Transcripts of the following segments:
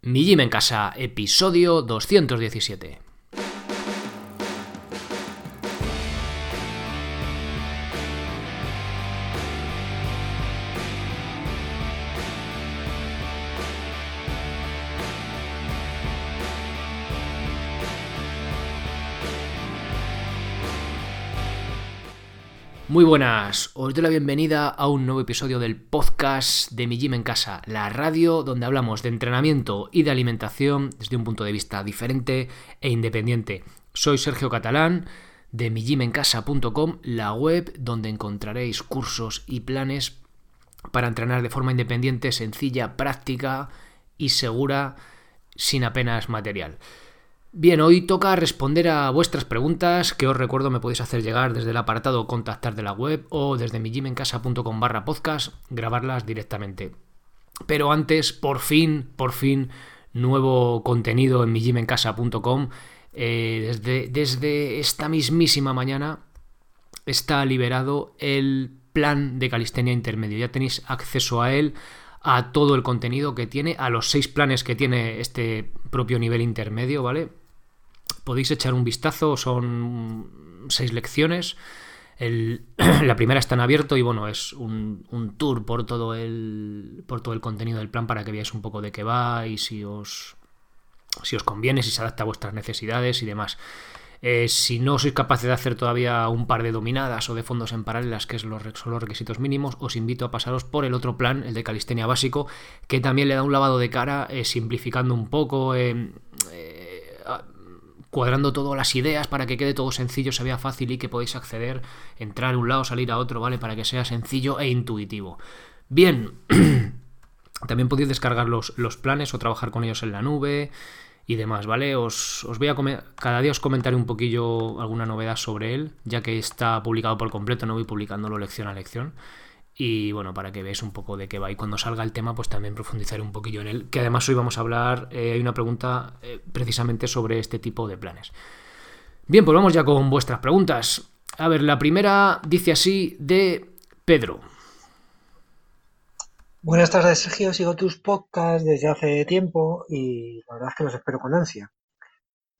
Mi Gym en Casa, episodio 217. Muy buenas, os doy la bienvenida a un nuevo episodio del podcast de Mi Gym en Casa, la radio donde hablamos de entrenamiento y de alimentación desde un punto de vista diferente e independiente. Soy Sergio Catalán de migymencasa.com, la web donde encontraréis cursos y planes para entrenar de forma independiente, sencilla, práctica y segura sin apenas material. Bien, hoy toca responder a vuestras preguntas que os recuerdo me podéis hacer llegar desde el apartado contactar de la web o desde mi barra podcast, grabarlas directamente. Pero antes, por fin, por fin, nuevo contenido en mi eh, desde, desde esta mismísima mañana está liberado el plan de calistenia intermedio. Ya tenéis acceso a él, a todo el contenido que tiene, a los seis planes que tiene este propio nivel intermedio, ¿vale? Podéis echar un vistazo, son seis lecciones. la primera está en abierto y bueno, es un, tour por todo, el, por todo el contenido del plan para que veáis un poco de qué va y si os, si os conviene, si se adapta a vuestras necesidades y demás. Eh, si no sois capaces de hacer todavía un par de dominadas o de fondos en paralelas, que es son los requisitos mínimos, os invito a pasaros por el otro plan, el de calistenia básico, que también le da un lavado de cara, eh, simplificando un poco, eh, cuadrando todo las ideas para que quede todo sencillo, se vea fácil y que podáis acceder, entrar a un lado, salir a otro, ¿vale? Para que sea sencillo e intuitivo. Bien, también podéis descargar los, los planes o trabajar con ellos en la nube y demás, ¿vale? Os, voy a cada día os comentaré un poquillo alguna novedad sobre él, ya que está publicado por completo, no voy publicándolo lección a lección. Y bueno, para que veáis un poco de qué va. Y cuando salga el tema, pues también profundizaré un poquillo en él. Que además hoy vamos a hablar, eh, hay una pregunta eh, precisamente sobre este tipo de planes. Bien, pues vamos ya con vuestras preguntas. A ver, la primera dice así de Pedro. Buenas tardes, Sergio. Sigo tus podcasts desde hace tiempo y la verdad es que los espero con ansia.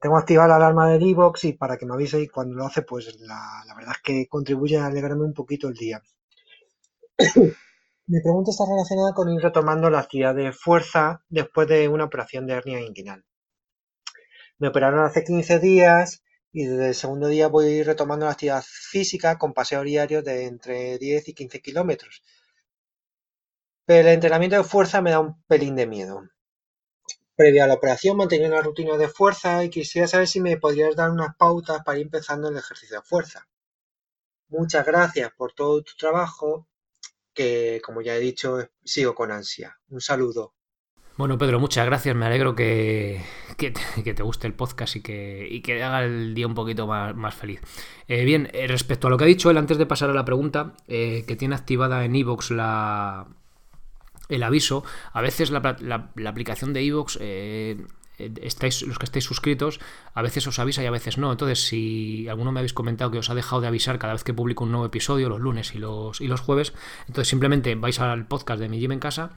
Tengo activada la alarma de Divox y para que me avise y cuando lo hace, pues la, verdad es que contribuye a alegrarme un poquito el día. Mi pregunta está relacionada con ir retomando la actividad de fuerza después de una operación de hernia inguinal. Me operaron hace 15 días y desde el segundo día voy retomando la actividad física con paseo diario de entre 10 y 15 kilómetros pero el entrenamiento de fuerza me da un pelín de miedo. Previa a la operación mantenía una rutina de fuerza y quisiera saber si me podrías dar unas pautas para ir empezando el ejercicio de fuerza. Muchas gracias por todo tu trabajo, que como ya he dicho, sigo con ansia. Un saludo. Bueno, Pedro, muchas gracias. Me alegro que, te, guste el podcast y que, que haga el día un poquito más, feliz. Eh, bien, eh, respecto a lo que ha dicho él, antes de pasar a la pregunta, eh, que tiene activada en Evox la, el aviso. A veces la, aplicación de iVoox, eh, estáis, los que estáis suscritos, a veces os avisa y a veces no. Entonces, si alguno me habéis comentado que os ha dejado de avisar cada vez que publico un nuevo episodio, los lunes y los, y los jueves, entonces simplemente vais al podcast de Mi Gym en Casa,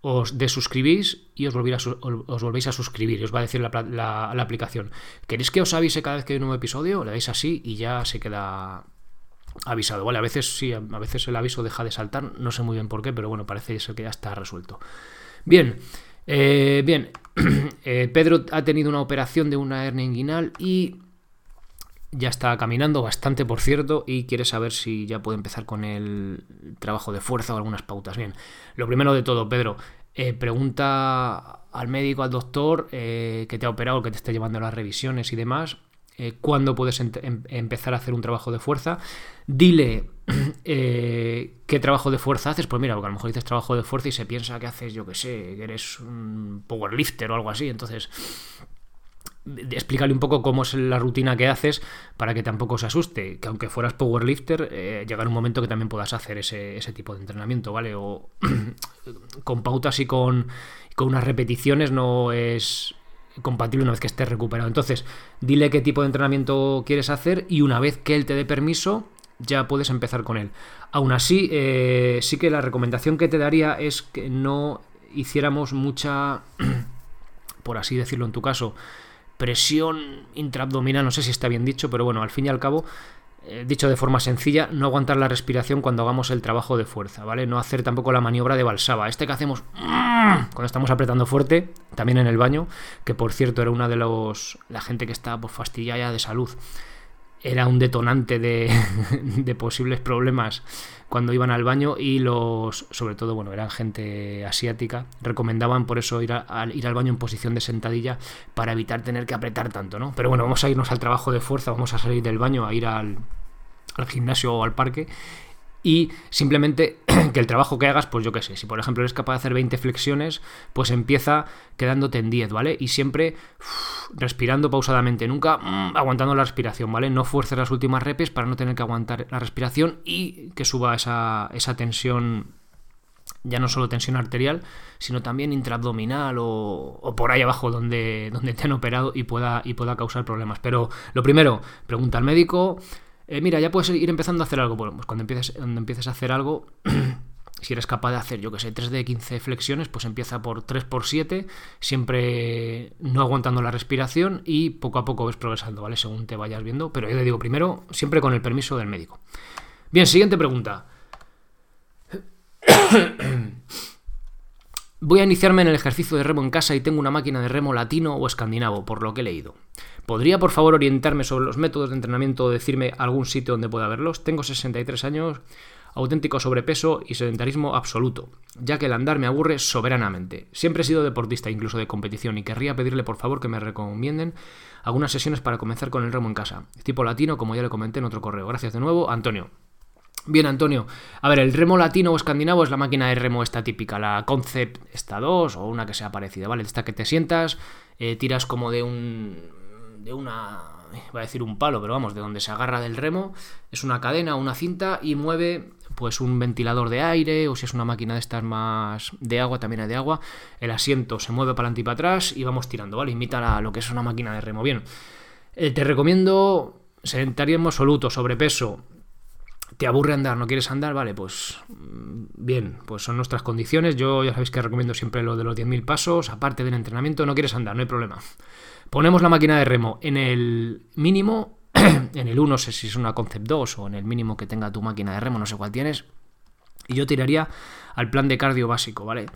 os desuscribís y os, volvéis a, os volvéis a suscribir y os va a decir la, la, aplicación. ¿Queréis que os avise cada vez que hay un nuevo episodio? Le dais así y ya se queda avisado, ¿vale? A veces sí, a veces el aviso deja de saltar, no sé muy bien por qué, pero bueno, parece ser que ya está resuelto. Bien, eh, bien, eh, Pedro ha tenido una operación de una hernia inguinal y ya está caminando bastante, por cierto, y quiere saber si ya puede empezar con el trabajo de fuerza o algunas pautas. Bien, lo primero de todo, Pedro, eh, pregunta al médico, al doctor que te ha operado, que te está llevando las revisiones y demás, eh, cuándo puedes em, empezar a hacer un trabajo de fuerza. Dile eh, qué trabajo de fuerza haces. Pues mira, porque a lo mejor dices trabajo de fuerza y se piensa que haces, yo que sé, que eres un powerlifter o algo así. Entonces, explícale un poco cómo es la rutina que haces para que tampoco se asuste. Que aunque fueras powerlifter, eh, llegará un momento que también puedas hacer ese, ese tipo de entrenamiento, ¿vale? O con pautas y con, con unas repeticiones no es compatible una vez que estés recuperado. Entonces, dile qué tipo de entrenamiento quieres hacer y una vez que él te dé permiso, ya puedes empezar con él. Aún así, eh, sí que la recomendación que te daría es que no hiciéramos mucha por así decirlo en tu caso, presión intraabdominal, no sé si está bien dicho, pero bueno, al fin y al cabo, eh, dicho de forma sencilla, no aguantar la respiración cuando hagamos el trabajo de fuerza, ¿vale? No hacer tampoco la maniobra de balsaba. Este que hacemos cuando estamos apretando fuerte, también en el baño, que por cierto era una de los. la gente que está pues, fastidiada de salud era un detonante de, posibles problemas cuando iban al baño y los, sobre todo, bueno, eran gente asiática, recomendaban por eso ir, ir al baño en posición de sentadilla para evitar tener que apretar tanto, ¿no? Pero bueno, vamos a irnos al trabajo de fuerza, vamos a salir del baño a ir al, al gimnasio o al parque y simplemente que el trabajo que hagas, pues yo qué sé, si por ejemplo eres capaz de hacer 20 flexiones, pues empieza quedándote en 10, ¿vale? Y siempre respirando pausadamente, nunca mm, aguantando la respiración, ¿vale? No fuerces las últimas repes para no tener que aguantar la respiración y que suba esa, esa tensión, ya no solo tensión arterial, sino también intraabdominal o, o, por ahí abajo donde, donde te han operado y pueda, y pueda causar problemas. Pero lo primero, pregunta al médico eh, mira, ya puedes ir empezando a hacer algo. Bueno, pues cuando empieces, cuando empieces a hacer algo, si eres capaz de hacer, yo que sé, 3 de 15 flexiones, pues empieza por 3 por 7, siempre no aguantando la respiración y poco a poco ves progresando, ¿vale? Según te vayas viendo. Pero yo te digo, primero, siempre con el permiso del médico. Bien, siguiente pregunta. Voy a iniciarme en el ejercicio de remo en casa y tengo una máquina de remo latino o escandinavo, por lo que he leído. ¿Podría por favor orientarme sobre los métodos de entrenamiento o decirme algún sitio donde pueda verlos? Tengo 63 años, auténtico sobrepeso y sedentarismo absoluto, ya que el andar me aburre soberanamente. Siempre he sido deportista, incluso de competición, y querría pedirle por favor que me recomienden algunas sesiones para comenzar con el remo en casa, tipo latino, como ya le comenté en otro correo. Gracias de nuevo, Antonio. Bien, Antonio. A ver, el remo latino o escandinavo es la máquina de remo esta típica, la Concept esta 2 o una que sea parecida, ¿vale? Esta que te sientas, eh, tiras como de un. de una. va a decir un palo, pero vamos, de donde se agarra del remo, es una cadena, una cinta y mueve pues un ventilador de aire o si es una máquina de estas más de agua, también hay de agua, el asiento se mueve para adelante y para atrás y vamos tirando, ¿vale? Imita lo que es una máquina de remo. Bien, eh, te recomiendo sedentarismo absoluto, sobrepeso, ¿Te aburre andar? ¿No quieres andar? Vale, pues mm, bien, pues son nuestras condiciones. Yo ya sabéis que recomiendo siempre lo de los 10.000 pasos, aparte del entrenamiento, no quieres andar, no hay problema. Ponemos la máquina de remo en el mínimo, en el 1, no sé si es una Concept 2 o en el mínimo que tenga tu máquina de remo, no sé cuál tienes. Y yo tiraría al plan de cardio básico, ¿vale?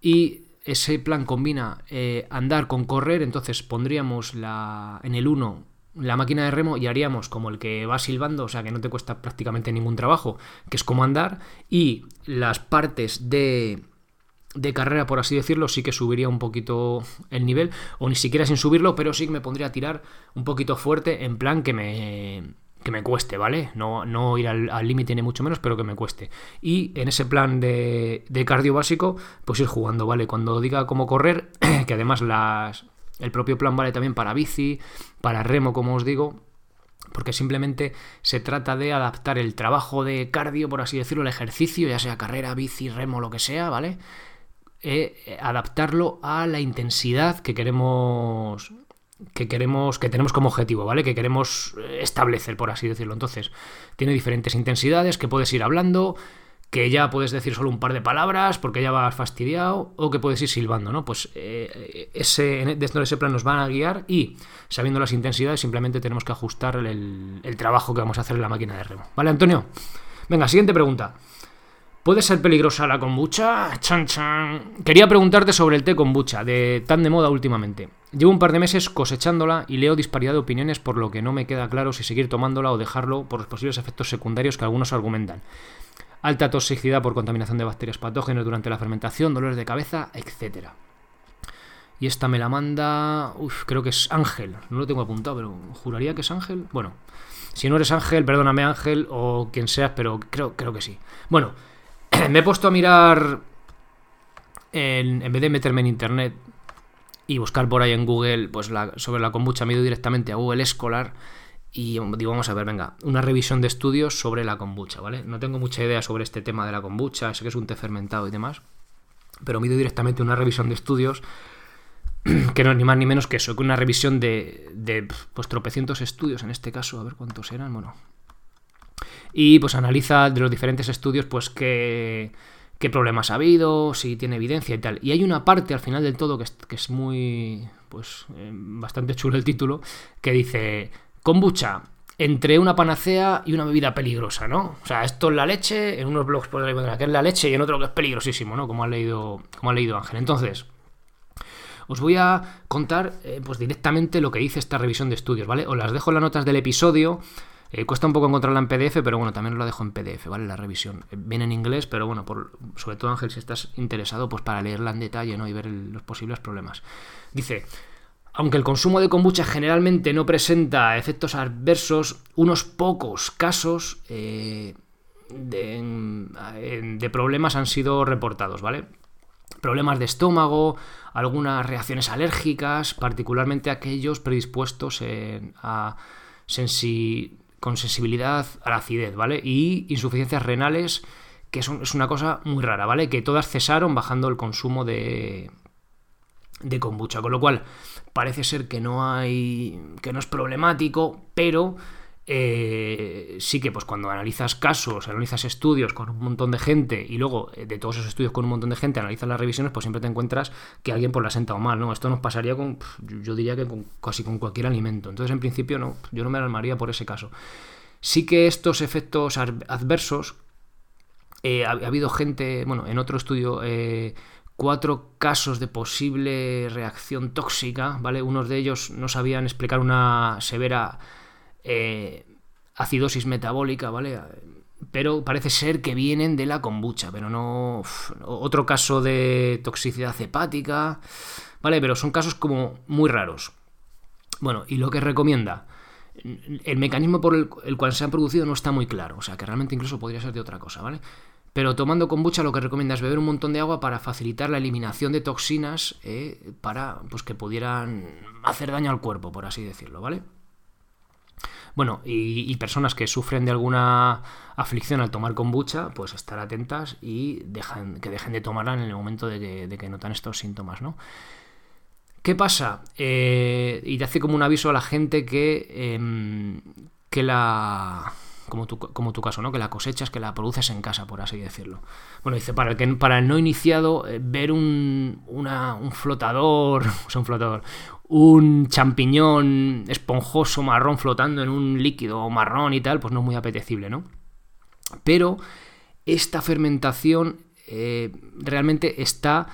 Y ese plan combina eh, andar con correr, entonces pondríamos la, en el 1 la máquina de remo y haríamos como el que va silbando, o sea que no te cuesta prácticamente ningún trabajo, que es como andar, y las partes de, de carrera, por así decirlo, sí que subiría un poquito el nivel, o ni siquiera sin subirlo, pero sí que me pondría a tirar un poquito fuerte, en plan que me, que me cueste, ¿vale? No, no ir al límite ni mucho menos, pero que me cueste. Y en ese plan de, de cardio básico, pues ir jugando, ¿vale? Cuando diga cómo correr, que además las, el propio plan vale también para bici, para remo, como os digo, porque simplemente se trata de adaptar el trabajo de cardio, por así decirlo, el ejercicio, ya sea carrera, bici, remo, lo que sea, ¿vale? Eh, adaptarlo a la intensidad que queremos que queremos que tenemos como objetivo, ¿vale? Que queremos establecer, por así decirlo. Entonces, tiene diferentes intensidades que puedes ir hablando, que ya puedes decir solo un par de palabras porque ya vas fastidiado o que puedes ir silbando, ¿no? Pues eh, ese, desde ese plan nos van a guiar y sabiendo las intensidades simplemente tenemos que ajustar el, el, trabajo que vamos a hacer en la máquina de remo. ¿Vale, Antonio? Venga, siguiente pregunta. ¿Puede ser peligrosa la kombucha? Chan chan. Quería preguntarte sobre el té kombucha, de tan de moda últimamente. Llevo un par de meses cosechándola y leo disparidad de opiniones por lo que no me queda claro si seguir tomándola o dejarlo por los posibles efectos secundarios que algunos argumentan alta toxicidad por contaminación de bacterias patógenas durante la fermentación, dolores de cabeza, etc. Y esta me la manda. Uf, creo que es Ángel. No lo tengo apuntado, pero juraría que es Ángel. Bueno, si no eres Ángel, perdóname Ángel o quien seas, pero creo, creo que sí. Bueno, me he puesto a mirar. En, en, vez de meterme en internet y buscar por ahí en Google pues sobre la kombucha, me he ido directamente a Google Escolar y digo, vamos a ver, venga, una revisión de estudios sobre la kombucha, ¿vale? No tengo mucha idea sobre este tema de la kombucha, sé que es un té fermentado y demás, pero me directamente una revisión de estudios que no es ni más ni menos que eso, que una revisión de, de pues tropecientos estudios en este caso, a ver cuántos eran, bueno. Y pues analiza de los diferentes estudios pues qué, qué problemas ha habido, si tiene evidencia y tal. Y hay una parte al final del todo que es, que es muy, pues, eh, bastante chulo el título, que dice, kombucha, entre una panacea y una bebida peligrosa, ¿no? O sea, esto es la leche, en unos blogs por ahí que es la leche y en otro que es peligrosísimo, ¿no? Como ha leído, como ha leído Ángel. Entonces, os voy a contar eh, pues directamente lo que dice esta revisión de estudios, ¿vale? Os las dejo en las notas del episodio. Eh, cuesta un poco encontrarla en PDF, pero bueno, también os la dejo en PDF, ¿vale? La revisión. Eh, viene en inglés, pero bueno, por, sobre todo Ángel, si estás interesado, pues para leerla en detalle, ¿no? Y ver los posibles problemas. Dice, aunque el consumo de kombucha generalmente no presenta efectos adversos, unos pocos casos de, de, problemas han sido reportados, ¿vale? Problemas de estómago, algunas reacciones alérgicas, particularmente aquellos predispuestos a con sensibilidad a la acidez, ¿vale? Y insuficiencias renales, que es una cosa muy rara, ¿vale? Que todas cesaron bajando el consumo de, de kombucha. Con lo cual, parece ser que no hay. que no es problemático, pero eh, sí que pues cuando analizas casos, analizas estudios con un montón de gente y luego eh, de todos esos estudios con un montón de gente analizas las revisiones, pues siempre te encuentras que alguien pues la sentado mal, ¿no? Esto nos pasaría con, yo diría que con, casi con cualquier alimento. Entonces, en principio, no, yo no me alarmaría por ese caso. Sí que estos efectos adversos, eh, ha, habido gente, bueno, en otro estudio, cuatro casos de posible reacción tóxica, ¿vale? Unos de ellos no sabían explicar una severa eh, acidosis metabólica, ¿vale? Pero parece ser que vienen de la kombucha, pero no... otro caso de toxicidad hepática, ¿vale? Pero son casos como muy raros. Bueno, y lo que recomienda, el mecanismo por el, el, cual se han producido no está muy claro, o sea que realmente incluso podría ser de otra cosa, ¿vale? Pero tomando kombucha lo que recomienda es beber un montón de agua para facilitar la eliminación de toxinas eh, para pues, que pudieran hacer daño al cuerpo, por así decirlo, ¿vale? Bueno, y, personas que sufren de alguna aflicción al tomar kombucha, pues estar atentas y que dejen de tomarla en el momento de que, notan estos síntomas, ¿no? ¿Qué pasa? Eh, y te hace como un aviso a la gente que, em, que la como tu, como tu caso, ¿no? Que la cosechas, que la produces en casa, por así decirlo. Bueno, dice, para el, que, para el no iniciado, eh, ver un, un flotador, o un flotador, un champiñón esponjoso marrón flotando en un líquido marrón y tal, pues no es muy apetecible, ¿no? Pero esta fermentación eh, realmente está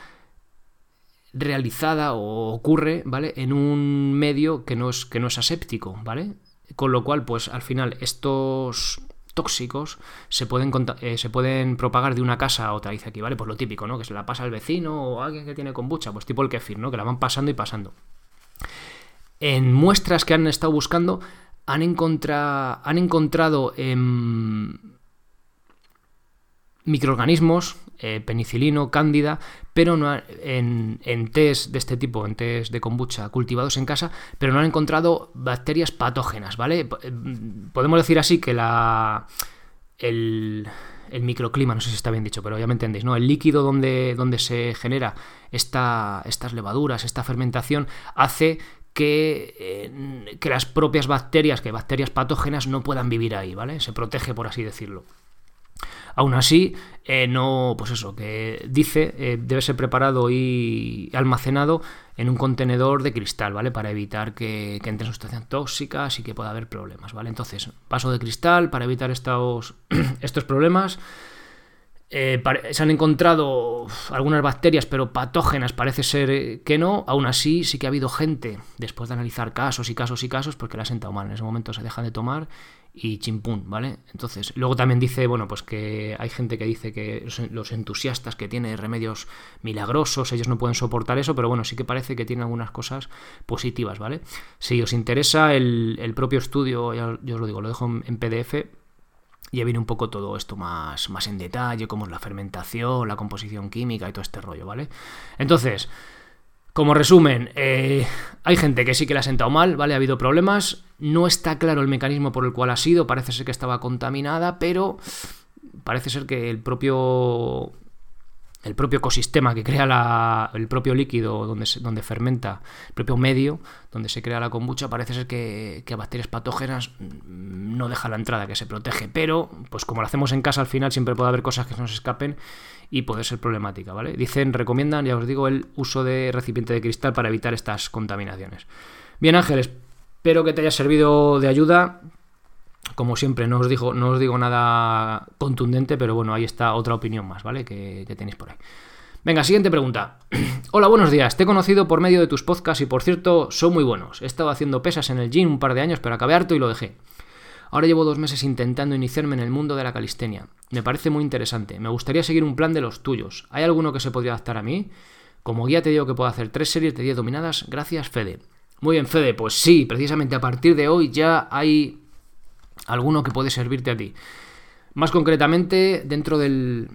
realizada o ocurre, ¿vale? En un medio que no es, que no es aséptico, ¿vale? Con lo cual, pues al final estos tóxicos se pueden, eh, se pueden propagar de una casa a otra. Dice aquí, ¿vale? Pues lo típico, ¿no? Que se la pasa al vecino o alguien que tiene kombucha, pues tipo el kefir, ¿no? Que la van pasando y pasando. En muestras que han estado buscando, han, han encontrado microorganismos, eh, penicilino, cándida, pero no en, en test de este tipo, en test de kombucha cultivados en casa, pero no han encontrado bacterias patógenas, ¿vale? Eh, podemos decir así que la el, microclima, no sé si está bien dicho, pero ya me entendéis, ¿no? El líquido donde, donde se genera esta, estas levaduras, esta fermentación, hace que, eh, que las propias bacterias, que bacterias patógenas, no puedan vivir ahí, ¿vale? Se protege, por así decirlo. Aún así, eh, no, pues eso, que dice, eh, debe ser preparado y almacenado en un contenedor de cristal, ¿vale? Para evitar que, que entre en sustancias tóxicas y que pueda haber problemas, ¿vale? Entonces, vaso de cristal para evitar estos, problemas. Eh, se han encontrado algunas bacterias, pero patógenas parece ser que no. Aún así, sí que ha habido gente, después de analizar casos y casos y casos, porque la ha sentado mal. En ese momento se deja de tomar y chimpún, ¿vale? Entonces, luego también dice, bueno, pues que hay gente que dice que los, entusiastas que tienen remedios milagrosos, ellos no pueden soportar eso, pero bueno, sí que parece que tiene algunas cosas positivas, ¿vale? Si os interesa el, propio estudio, yo os lo digo, lo dejo en, PDF, ya viene un poco todo esto más, más en detalle, como es la fermentación, la composición química y todo este rollo, ¿vale? Entonces, como resumen, eh, hay gente que sí que le ha sentado mal, ¿vale? Ha habido problemas. No está claro el mecanismo por el cual ha sido. Parece ser que estaba contaminada, pero parece ser que el propio el propio ecosistema que crea el propio líquido donde, donde fermenta, el propio medio donde se crea la kombucha, parece ser que, que, a bacterias patógenas no deja la entrada, que se protege. Pero, pues como lo hacemos en casa, al final siempre puede haber cosas que se nos escapen y puede ser problemática, ¿vale? Dicen, recomiendan, ya os digo, el uso de recipiente de cristal para evitar estas contaminaciones. Bien, Ángeles, espero que te haya servido de ayuda. Como siempre, no os, digo, nada contundente, pero bueno, ahí está otra opinión más, ¿vale? Que, tenéis por ahí. Venga, siguiente pregunta. Hola, buenos días. Te he conocido por medio de tus podcasts y por cierto, son muy buenos. He estado haciendo pesas en el gym un par de años, pero acabé harto y lo dejé. Ahora llevo dos meses intentando iniciarme en el mundo de la calistenia. Me parece muy interesante. Me gustaría seguir un plan de los tuyos. ¿Hay alguno que se podría adaptar a mí? Como guía te digo que puedo hacer tres series de 10 dominadas. Gracias, Fede. Muy bien, Fede. Pues sí, precisamente a partir de hoy ya hay alguno que puede servirte a ti. Más concretamente, dentro del,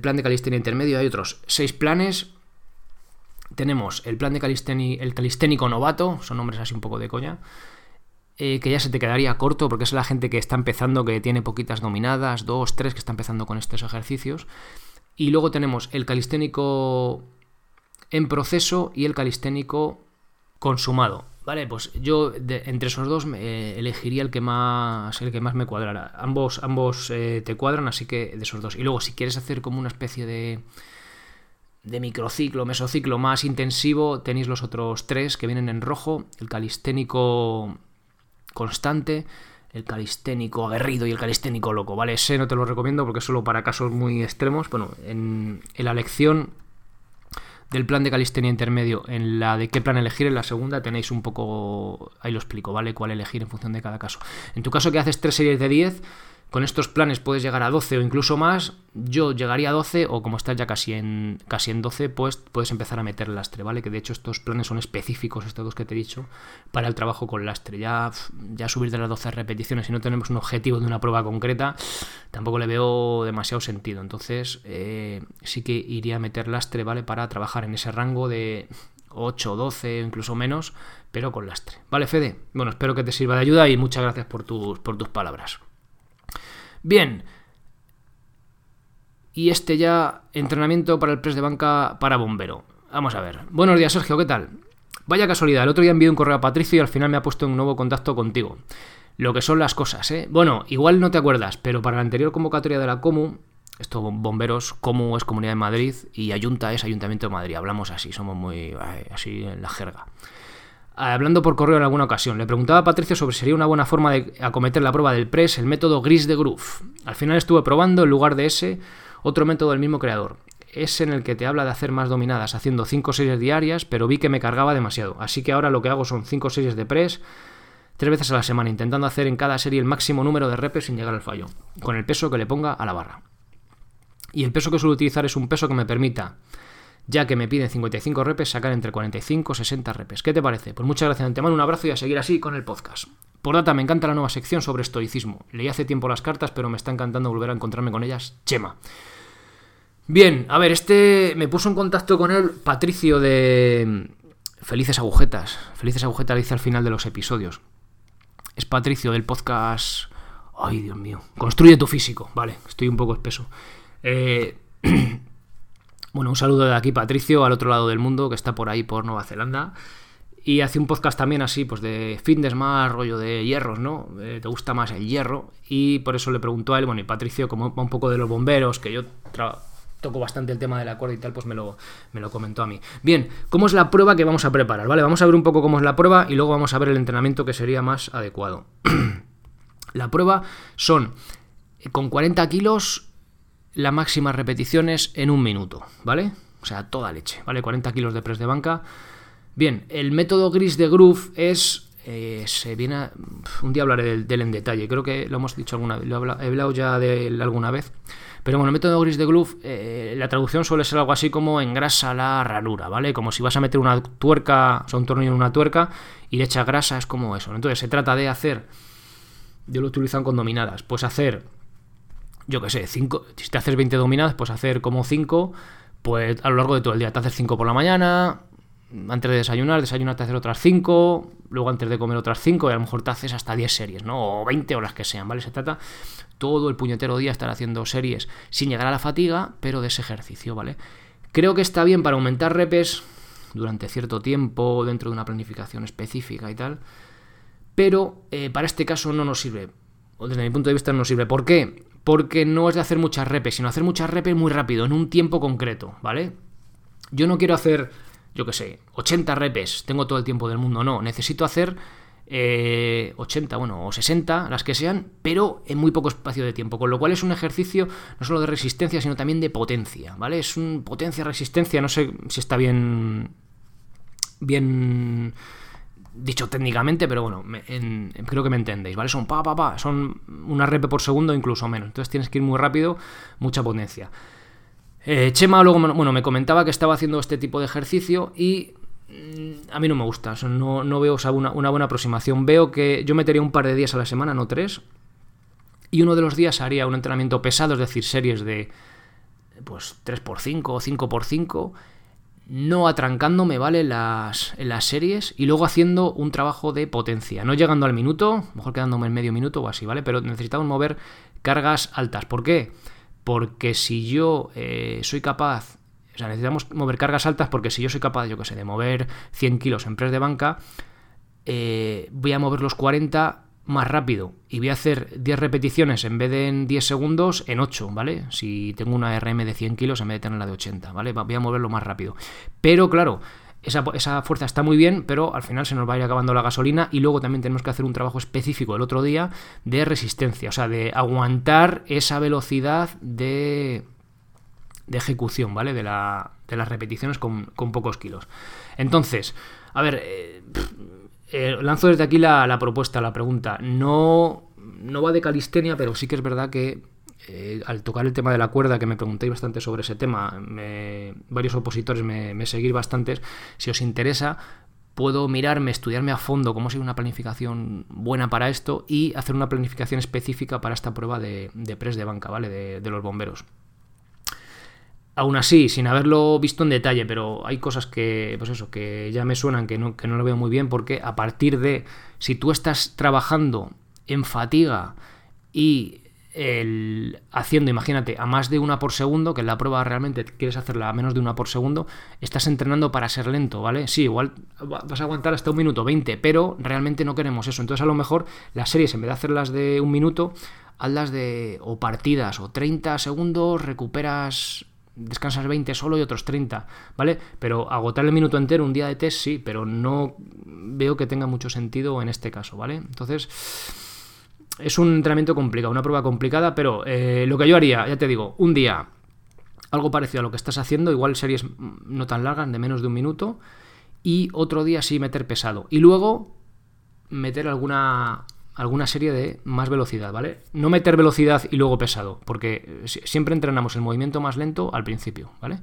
plan de calistenia intermedio hay otros seis planes. Tenemos el plan de el calisténico novato, son nombres así un poco de coña, eh, que ya se te quedaría corto porque es la gente que está empezando, que tiene poquitas dominadas, dos, tres, que está empezando con estos ejercicios. Y luego tenemos el calisténico en proceso y el calisténico consumado. Vale, pues yo entre esos dos eh, elegiría el que más el que más me cuadrara. Ambos, ambos eh, te cuadran, así que de esos dos. Y luego, si quieres hacer como una especie de de microciclo, mesociclo más intensivo, tenéis los otros tres que vienen en rojo: el calisténico constante, el calisténico aguerrido y el calisténico loco. Vale, ese no te lo recomiendo porque es solo para casos muy extremos. Bueno, en, en la lección del plan de calistenia intermedio, en la de qué plan elegir, en la segunda tenéis un poco, ahí lo explico, ¿vale? Cuál elegir en función de cada caso. En tu caso que haces tres series de 10, con estos planes puedes llegar a 12 o incluso más. Yo llegaría a 12 o como estás ya casi en, casi en 12, pues puedes empezar a meter lastre, ¿vale? Que de hecho estos planes son específicos, estos dos que te he dicho, para el trabajo con lastre. Ya, ya subir de las 12 repeticiones, si no tenemos un objetivo de una prueba concreta, tampoco le veo demasiado sentido. Entonces eh, sí que iría a meter lastre, ¿vale? Para trabajar en ese rango de 8, 12 o incluso menos, pero con lastre. ¿Vale, Fede? Bueno, espero que te sirva de ayuda y muchas gracias por tus, por tus palabras. Bien. Y este ya, entrenamiento para el press de banca para bombero. Vamos a ver. Buenos días, Sergio, ¿qué tal? Vaya casualidad, el otro día envié un correo a Patricio y al final me ha puesto un nuevo contacto contigo. Lo que son las cosas, ¿eh? Bueno, igual no te acuerdas, pero para la anterior convocatoria de la COMU, estos bomberos, COMU es Comunidad de Madrid y Ayunta es Ayuntamiento de Madrid. Hablamos así, somos muy así en la jerga hablando por correo en alguna ocasión. Le preguntaba a Patricio sobre si sería una buena forma de acometer la prueba del press el método gris de groove. Al final estuve probando en lugar de ese otro método del mismo creador. Es en el que te habla de hacer más dominadas haciendo 5 series diarias, pero vi que me cargaba demasiado. Así que ahora lo que hago son 5 series de press tres veces a la semana, intentando hacer en cada serie el máximo número de repes sin llegar al fallo, con el peso que le ponga a la barra. Y el peso que suelo utilizar es un peso que me permita ya que me piden 55 repes, sacar entre 45 y 60 repes. ¿Qué te parece? Pues muchas gracias de antemano, un abrazo y a seguir así con el podcast. Por data, me encanta la nueva sección sobre estoicismo. Leí hace tiempo las cartas, pero me está encantando volver a encontrarme con ellas. Chema. Bien, a ver, este me puso en contacto con él Patricio de Felices Agujetas. Felices Agujetas dice al final de los episodios. Es Patricio del podcast... Ay, Dios mío. Construye tu físico. Vale, estoy un poco espeso. Eh... Bueno, un saludo de aquí, Patricio, al otro lado del mundo, que está por ahí, por Nueva Zelanda. Y hace un podcast también así, pues de fitness más, rollo de hierros, ¿no? Eh, ¿Te gusta más el hierro? Y por eso le preguntó a él, bueno, y Patricio, como va un poco de los bomberos, que yo toco bastante el tema de la cuerda y tal, pues me lo, me lo comentó a mí. Bien, ¿cómo es la prueba que vamos a preparar? ¿Vale? Vamos a ver un poco cómo es la prueba y luego vamos a ver el entrenamiento que sería más adecuado. la prueba son eh, con 40 kilos las máximas repeticiones en un minuto, ¿vale? O sea, toda leche, ¿vale? 40 kilos de press de banca. Bien, el método gris de groove es... Eh, se viene un día hablaré del, en detalle, creo que lo hemos dicho alguna vez, lo he hablado ya de él alguna vez. Pero bueno, el método gris de groove, eh, la traducción suele ser algo así como engrasa la ranura, ¿vale? Como si vas a meter una tuerca, o sea, un tornillo en una tuerca y le echa grasa, es como eso. Entonces se trata de hacer, yo lo utilizan con dominadas, pues hacer yo qué sé, cinco, si te haces 20 dominadas, pues hacer como 5, pues a lo largo de todo el día. Te haces 5 por la mañana, antes de desayunar, desayunar te hacer otras 5, luego antes de comer otras 5 y a lo mejor te haces hasta 10 series, ¿no? O 20 o las que sean, ¿vale? Se trata todo el puñetero día estar haciendo series sin llegar a la fatiga, pero de ese ejercicio, ¿vale? Creo que está bien para aumentar repes durante cierto tiempo, dentro de una planificación específica y tal, pero eh, para este caso no nos sirve, desde mi punto de vista no nos sirve. ¿Por qué? Porque no es de hacer muchas repes, sino hacer muchas repes muy rápido, en un tiempo concreto, ¿vale? Yo no quiero hacer, yo qué sé, 80 repes, tengo todo el tiempo del mundo, no, necesito hacer 80, eh, bueno, o 60, las que sean, pero en muy poco espacio de tiempo, con lo cual es un ejercicio no solo de resistencia, sino también de potencia, ¿vale? Es un potencia-resistencia, no sé si está bien, bien dicho técnicamente, pero bueno, creo que me entendéis, ¿vale? Son pa, pa, pa, son una rep por segundo, incluso menos, entonces tienes que ir muy rápido, mucha potencia. Eh, Chema luego bueno, me comentaba que estaba haciendo este tipo de ejercicio y mm, a mí no me gusta, no, veo una, buena aproximación. Veo que yo metería un par de días a la semana, no tres, y uno de los días haría un entrenamiento pesado, es decir, series de pues 3x5 o 5x5, no atrancándome, ¿vale? Las, las series y luego haciendo un trabajo de potencia, no llegando al minuto, mejor quedándome en medio minuto o así, ¿vale? Pero necesitamos mover cargas altas. ¿Por qué? porque si yo eh, soy capaz, o sea, necesitamos mover cargas altas porque si yo soy capaz, yo qué sé, de mover 100 kilos en press de banca, eh, voy a mover los 40 más rápido y voy a hacer 10 repeticiones en vez de en 10 segundos en 8, ¿vale? Si tengo una RM de 100 kilos en vez de tenerla de 80, ¿vale? Voy a moverlo más rápido. Pero claro, esa, fuerza está muy bien, pero al final se nos va a ir acabando la gasolina y luego también tenemos que hacer un trabajo específico el otro día de resistencia, o sea, de aguantar esa velocidad de, de ejecución, ¿vale? De, la, de las repeticiones con, pocos kilos. Entonces, a ver, eh, eh, lanzo desde aquí la, propuesta, la pregunta. No, no va de calistenia, pero sí que es verdad que eh, al tocar el tema de la cuerda, que me preguntéis bastante sobre ese tema, varios opositores me, me seguís bastantes, si os interesa, puedo mirarme, estudiarme a fondo cómo sería una planificación buena para esto y hacer una planificación específica para esta prueba de, de press de banca, ¿vale? De, los bomberos. Aún así, sin haberlo visto en detalle, pero hay cosas que, pues eso, que ya me suenan, que no, que no lo veo muy bien, porque a partir de, si tú estás trabajando en fatiga y el, haciendo, imagínate, a más de una por segundo, que en la prueba realmente quieres hacerla a menos de una por segundo, estás entrenando para ser lento, ¿vale? Sí, igual vas a aguantar hasta un minuto 20, pero realmente no queremos eso. Entonces a lo mejor las series, en vez de hacerlas de un minuto, hazlas de o partidas o 30 segundos, recuperas descansas 20 solo y otros 30, ¿vale? Pero agotar el minuto entero un día de test sí, pero no veo que tenga mucho sentido en este caso, ¿vale? Entonces, es un entrenamiento complicado, una prueba complicada, pero eh, lo que yo haría, ya te digo, un día algo parecido a lo que estás haciendo, igual series no tan largas, de menos de un minuto, y otro día sí meter pesado. Y luego meter alguna, alguna serie de más velocidad, ¿vale? No meter velocidad y luego pesado, porque siempre entrenamos el movimiento más lento al principio, ¿vale?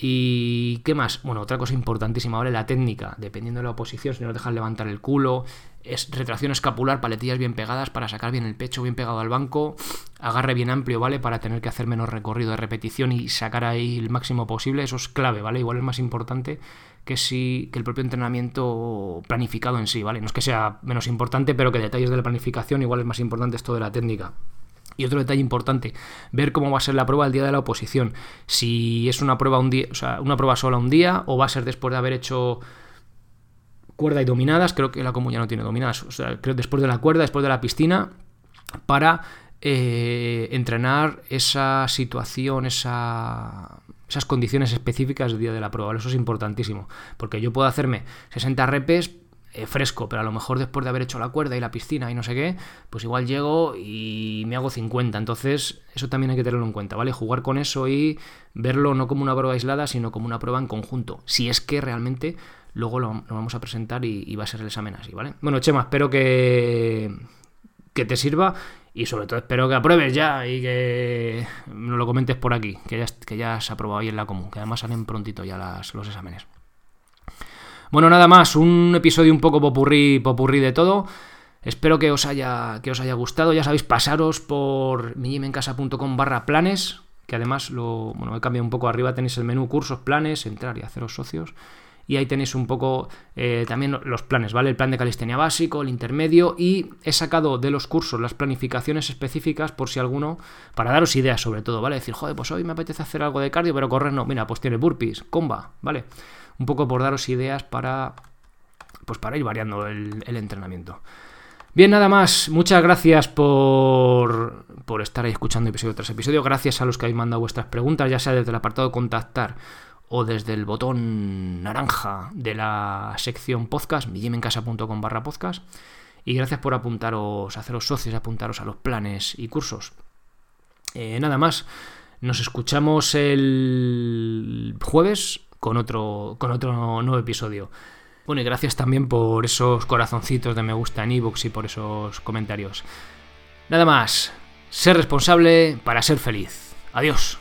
¿Y qué más? Bueno, otra cosa importantísima, ¿vale? La técnica, dependiendo de la posición, si no dejas levantar el culo, es retracción escapular, paletillas bien pegadas para sacar bien el pecho, bien pegado al banco, agarre bien amplio, ¿vale? Para tener que hacer menos recorrido de repetición y sacar ahí el máximo posible, eso es clave, ¿vale? Igual es más importante que si que el propio entrenamiento planificado en sí, ¿vale? No es que sea menos importante, pero que detalles de la planificación igual es más importante esto de la técnica. Y otro detalle importante, ver cómo va a ser la prueba el día de la oposición. Si es una prueba un día, o sea, una prueba sola un día, o va a ser después de haber hecho cuerda y dominadas. Creo que la común ya no tiene dominadas. O sea, creo después de la cuerda, después de la piscina, para eh, entrenar esa situación, esa, esas condiciones específicas del día de la prueba. Eso es importantísimo. Porque yo puedo hacerme 60 repes eh, fresco, pero a lo mejor después de haber hecho la cuerda y la piscina y no sé qué, pues igual llego y me hago 50. Entonces, eso también hay que tenerlo en cuenta, ¿vale? Jugar con eso y verlo no como una prueba aislada, sino como una prueba en conjunto. Si es que realmente luego lo, vamos a presentar y, va a ser el examen así, ¿vale? Bueno, Chema, espero que, que te sirva y sobre todo espero que apruebes ya y que nos lo comentes por aquí, que ya, que ya has aprobado ahí en la común, que además salen prontito ya las, los exámenes. Bueno, nada más, un episodio un poco popurrí, popurrí de todo. Espero que os haya, que os haya gustado. Ya sabéis, pasaros por mijimencasa.com barra planes, que además lo, bueno, he cambiado un poco arriba, tenéis el menú cursos, planes, entrar y haceros socios. Y ahí tenéis un poco eh, también los planes, ¿vale? El plan de calistenia básico, el intermedio y he sacado de los cursos las planificaciones específicas por si alguno, para daros ideas sobre todo, ¿vale? Decir, joder, pues hoy me apetece hacer algo de cardio, pero correr no. Mira, pues tiene burpees, comba, ¿vale? Un poco por daros ideas para, pues para ir variando el, el entrenamiento. Bien, nada más. Muchas gracias por, por estar ahí escuchando episodio tras episodio. Gracias a los que habéis mandado vuestras preguntas, ya sea desde el apartado contactar o desde el botón naranja de la sección podcast, millimencasa.com barra podcast. Y gracias por apuntaros, haceros socios, apuntaros a los planes y cursos. Eh, nada más. Nos escuchamos el jueves con otro, con otro nuevo episodio. Bueno, y gracias también por esos corazoncitos de me gusta en ebooks y por esos comentarios. Nada más, ser responsable para ser feliz. Adiós.